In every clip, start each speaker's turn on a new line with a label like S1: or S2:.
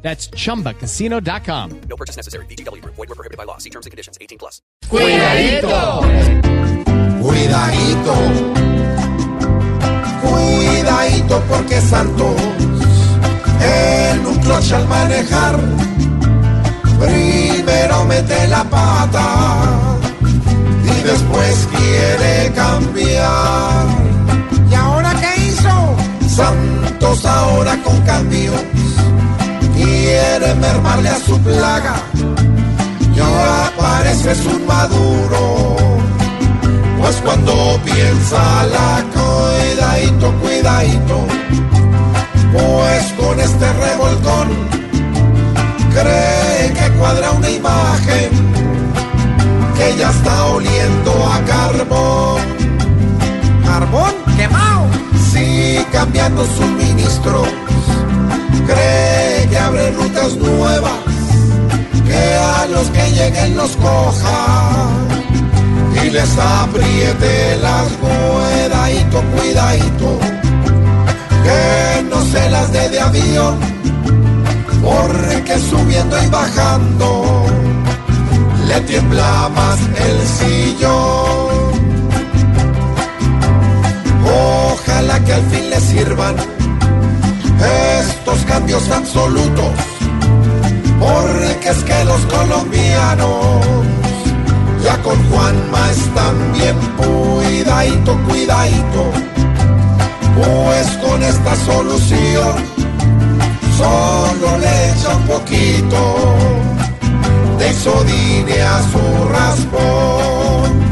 S1: That's chumbacasino.com.
S2: No purchase necessary. BGW. Void were prohibited by law. See terms and conditions. 18 plus.
S3: Cuidadito,
S4: Cuidadito, cuidadito porque Santos en un cloche al manejar primero mete la pata y después quiere cambiar.
S3: ¿y ahora qué hizo?
S4: Santos ahora con cambios mermarle a su plaga. Ya pareces un maduro. Pues cuando piensa la cuidadito, cuidadito, pues con este revolcón cree que cuadra una imagen que ya está oliendo a carbón.
S3: ¿Carbón? ¿Quemado?
S4: Sí, cambiando suministros, cree que abre rutas nuevas, que a los que lleguen los coja y les apriete las cuidadito, cuidadito, que no se las dé de avión, porque subiendo y bajando le tiembla más el sillón. Ojalá que al fin le sirvan cambios absolutos, porque es que los colombianos. Ya con Juanma están bien cuidadito, cuidadito, pues con esta solución solo le echa un poquito de isodine a su raspón.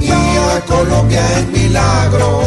S4: Y a Colombia en milagro